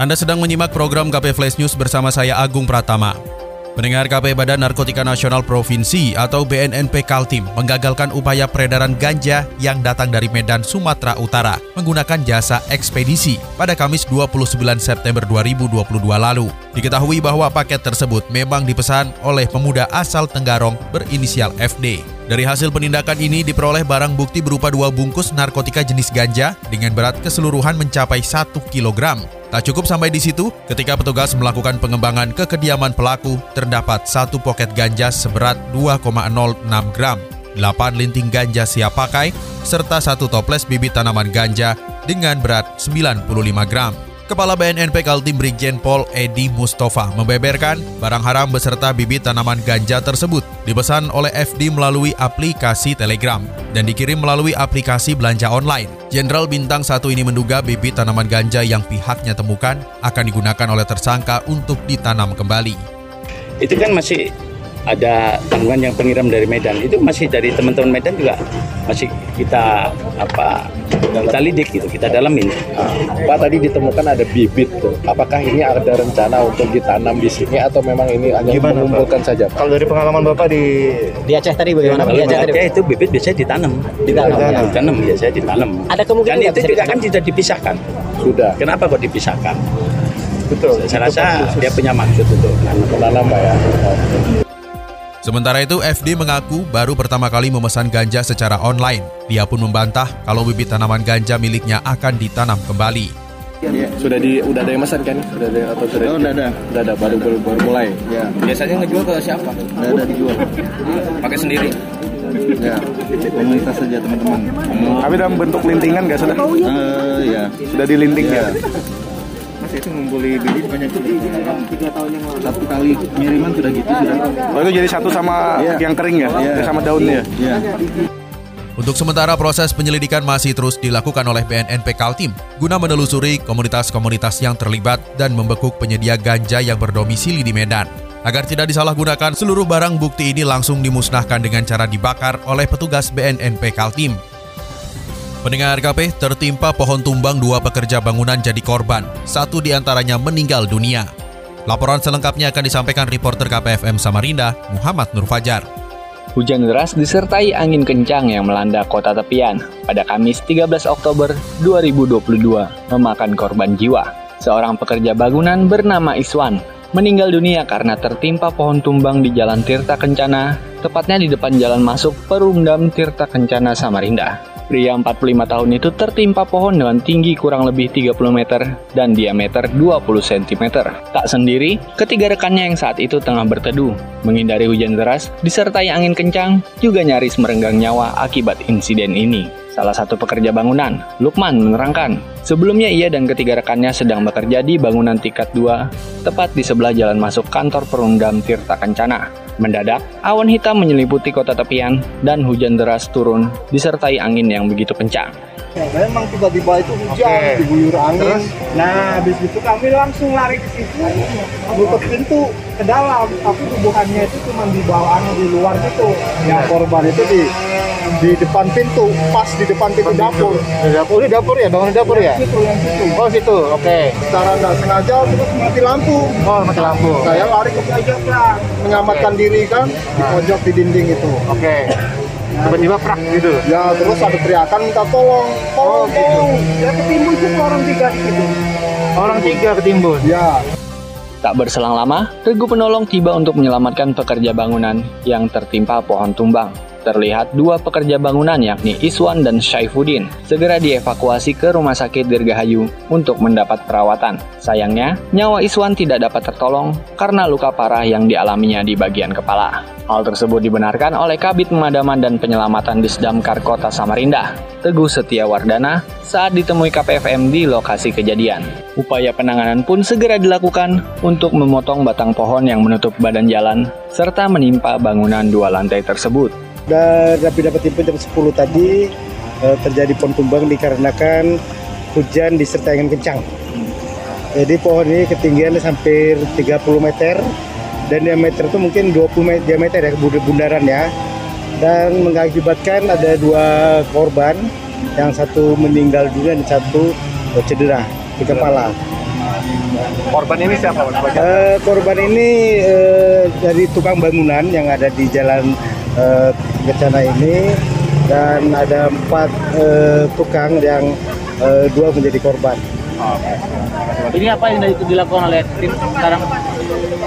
Anda sedang menyimak program KP Flash News bersama saya Agung Pratama. Pendengar KP Badan Narkotika Nasional Provinsi atau BNNP Kaltim menggagalkan upaya peredaran ganja yang datang dari Medan, Sumatera Utara menggunakan jasa ekspedisi pada Kamis 29 September 2022 lalu. Diketahui bahwa paket tersebut memang dipesan oleh pemuda asal Tenggarong berinisial FD. Dari hasil penindakan ini diperoleh barang bukti berupa dua bungkus narkotika jenis ganja dengan berat keseluruhan mencapai 1 kilogram. Tak cukup sampai di situ, ketika petugas melakukan pengembangan ke kediaman pelaku, terdapat satu poket ganja seberat 2,06 gram, 8 linting ganja siap pakai, serta satu toples bibit tanaman ganja dengan berat 95 gram. Kepala BNNP Kaltim Brigjen Pol Edi Mustafa membeberkan barang haram beserta bibit tanaman ganja tersebut dipesan oleh FD melalui aplikasi Telegram dan dikirim melalui aplikasi belanja online. Jenderal Bintang 1 ini menduga bibit tanaman ganja yang pihaknya temukan akan digunakan oleh tersangka untuk ditanam kembali. Itu kan masih ada tanggungan yang pengirim dari Medan itu masih dari teman-teman Medan juga masih kita apa kita lidik gitu kita dalamin Pak tadi ditemukan ada bibit tuh. Apakah ini ada rencana untuk ditanam di sini atau memang ini hanya Gimana, mengumpulkan saja Pak? Kalau dari pengalaman Bapak di Di Aceh tadi bagaimana? Pak? Di Aceh tadi. Aceh itu bibit biasanya ditanam Ditanam, ya. ditanam biasanya ditanam Ada kemungkinan itu juga kan ditanam? tidak dipisahkan Sudah. kenapa kok dipisahkan betul. saya rasa dia punya maksud untuk. Menanam Pak ya. Sementara itu, FD mengaku baru pertama kali memesan ganja secara online. Dia pun membantah kalau bibit tanaman ganja miliknya akan ditanam kembali. Sudah di udah ada yang pesan kan? Sudah ada atau sudah? Oh, udah ada. Udah ada baru baru, baru mulai. Ya, Biasanya ngejual ke siapa? udah ada dijual. Pakai sendiri. Ya, komunitas saja teman-teman. Tapi dalam bentuk lintingan nggak sudah? Eh, ya. Sudah dilinting ya? Mas itu ngumpuli bibit banyak juga. Satu kali ngiriman sudah gitu sudah. Oh itu jadi satu sama Iya. yang kering ya? Iya. Sama daunnya? Ya. Untuk sementara proses penyelidikan masih terus dilakukan oleh BNNP Kaltim guna menelusuri komunitas-komunitas yang terlibat dan membekuk penyedia ganja yang berdomisili di Medan. Agar tidak disalahgunakan, seluruh barang bukti ini langsung dimusnahkan dengan cara dibakar oleh petugas BNNP Kaltim. Pendengar KP tertimpa pohon tumbang dua pekerja bangunan jadi korban. Satu di antaranya meninggal dunia. Laporan selengkapnya akan disampaikan reporter KPFM Samarinda, Muhammad Nur Fajar. Hujan deras disertai angin kencang yang melanda kota tepian pada Kamis 13 Oktober 2022 memakan korban jiwa. Seorang pekerja bangunan bernama Iswan meninggal dunia karena tertimpa pohon tumbang di Jalan Tirta Kencana, tepatnya di depan jalan masuk Perumdam Tirta Kencana Samarinda. Pria 45 tahun itu tertimpa pohon dengan tinggi kurang lebih 30 meter dan diameter 20 cm. Tak sendiri, ketiga rekannya yang saat itu tengah berteduh, menghindari hujan deras, disertai angin kencang, juga nyaris merenggang nyawa akibat insiden ini. Salah satu pekerja bangunan, Lukman, menerangkan, sebelumnya ia dan ketiga rekannya sedang bekerja di bangunan tingkat 2, tepat di sebelah jalan masuk kantor Perundam Tirta Kencana. Mendadak, awan hitam menyeliputi kota tepian dan hujan deras turun disertai angin yang begitu kencang. Memang tiba-tiba itu hujan, diguyur angin. Nah, habis itu kami langsung lari ke situ, nutup pintu ke dalam. Tapi tubuhannya itu cuma di bawah, di luar gitu. Yang korban itu di di depan pintu, pas di depan pintu dapur. Di dapur, ini dapur ya, bangun dapur ya? Situ yang situ. Oh situ, oke. Secara nggak sengaja terus mati lampu. Oh mati lampu. Saya lari ke pojok lah, menyelamatkan diri kan di pojok di dinding itu. Oke. Tiba-tiba prak gitu. Ya terus ada teriakan minta tolong, tolong, tolong. Ya ketimbun sih orang tiga gitu. Orang tiga ketimbun. Ya, Tak berselang lama, regu penolong tiba untuk menyelamatkan pekerja bangunan yang tertimpa pohon tumbang. Terlihat dua pekerja bangunan yakni Iswan dan Syaifuddin segera dievakuasi ke Rumah Sakit Dirgahayu untuk mendapat perawatan. Sayangnya, nyawa Iswan tidak dapat tertolong karena luka parah yang dialaminya di bagian kepala. Hal tersebut dibenarkan oleh Kabit Pemadaman dan Penyelamatan Disdamkar Kota Samarinda, Teguh Setiawardana, saat ditemui KPFM di lokasi kejadian. Upaya penanganan pun segera dilakukan untuk memotong batang pohon yang menutup badan jalan serta menimpa bangunan dua lantai tersebut. Dan dapat dapat info jam 10 tadi eh, terjadi pohon tumbang dikarenakan hujan disertai angin kencang. Jadi pohon ini ketinggian hampir 30 meter dan diameter itu mungkin 20 meter diameter ya bundaran ya. Dan mengakibatkan ada dua korban, yang satu meninggal dunia dan satu eh, cedera di kepala. Korban ini siapa? Eh, korban ini eh, dari tukang bangunan yang ada di jalan eh, Kencana ini dan ada empat eh, tukang yang eh, dua menjadi korban. Ini apa yang dilakukan oleh tim sekarang?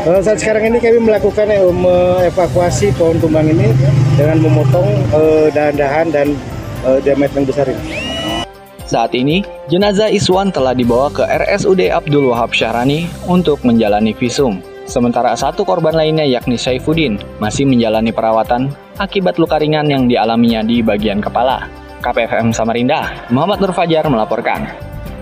Eh, saat sekarang ini kami melakukan eh, mengevakuasi pohon tumbang ini dengan memotong eh, dahan-dahan dan eh, diameter yang besar ini. Saat ini, jenazah Iswan telah dibawa ke RSUD Abdul Wahab Syahrani untuk menjalani visum. Sementara satu korban lainnya yakni Saifuddin masih menjalani perawatan akibat luka ringan yang dialaminya di bagian kepala. KPFM Samarinda, Muhammad Nur Fajar melaporkan.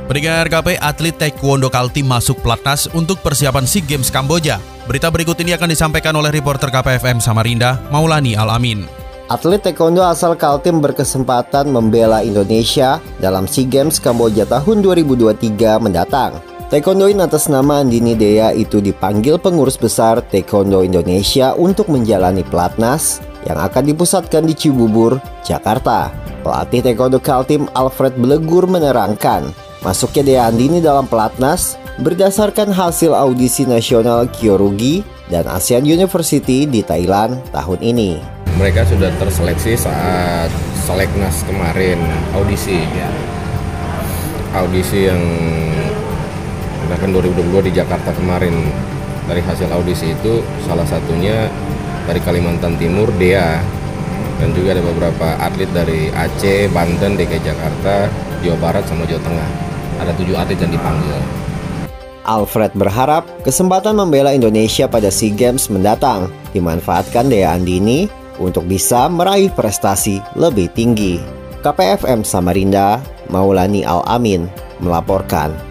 Pendengar KP atlet Taekwondo Kaltim masuk pelatnas untuk persiapan SEA Games Kamboja. Berita berikut ini akan disampaikan oleh reporter KPFM Samarinda, Maulani Alamin. Atlet taekwondo asal Kaltim berkesempatan membela Indonesia dalam SEA Games Kamboja tahun 2023 mendatang. Taekwondoin atas nama Andini Dea itu dipanggil pengurus besar Taekwondo Indonesia untuk menjalani pelatnas yang akan dipusatkan di Cibubur, Jakarta. Pelatih Taekwondo Kaltim Alfred Blegur menerangkan, masuknya Dea Andini dalam pelatnas berdasarkan hasil audisi nasional Kyorugi dan ASEAN University di Thailand tahun ini mereka sudah terseleksi saat seleknas kemarin audisi audisi yang bahkan 2022 di Jakarta kemarin dari hasil audisi itu salah satunya dari Kalimantan Timur Dea dan juga ada beberapa atlet dari Aceh, Banten, DKI Jakarta, Jawa Barat sama Jawa Tengah ada tujuh atlet yang dipanggil Alfred berharap kesempatan membela Indonesia pada SEA Games mendatang dimanfaatkan Dea Andini untuk bisa meraih prestasi lebih tinggi. KPFM Samarinda, Maulani Al-Amin melaporkan.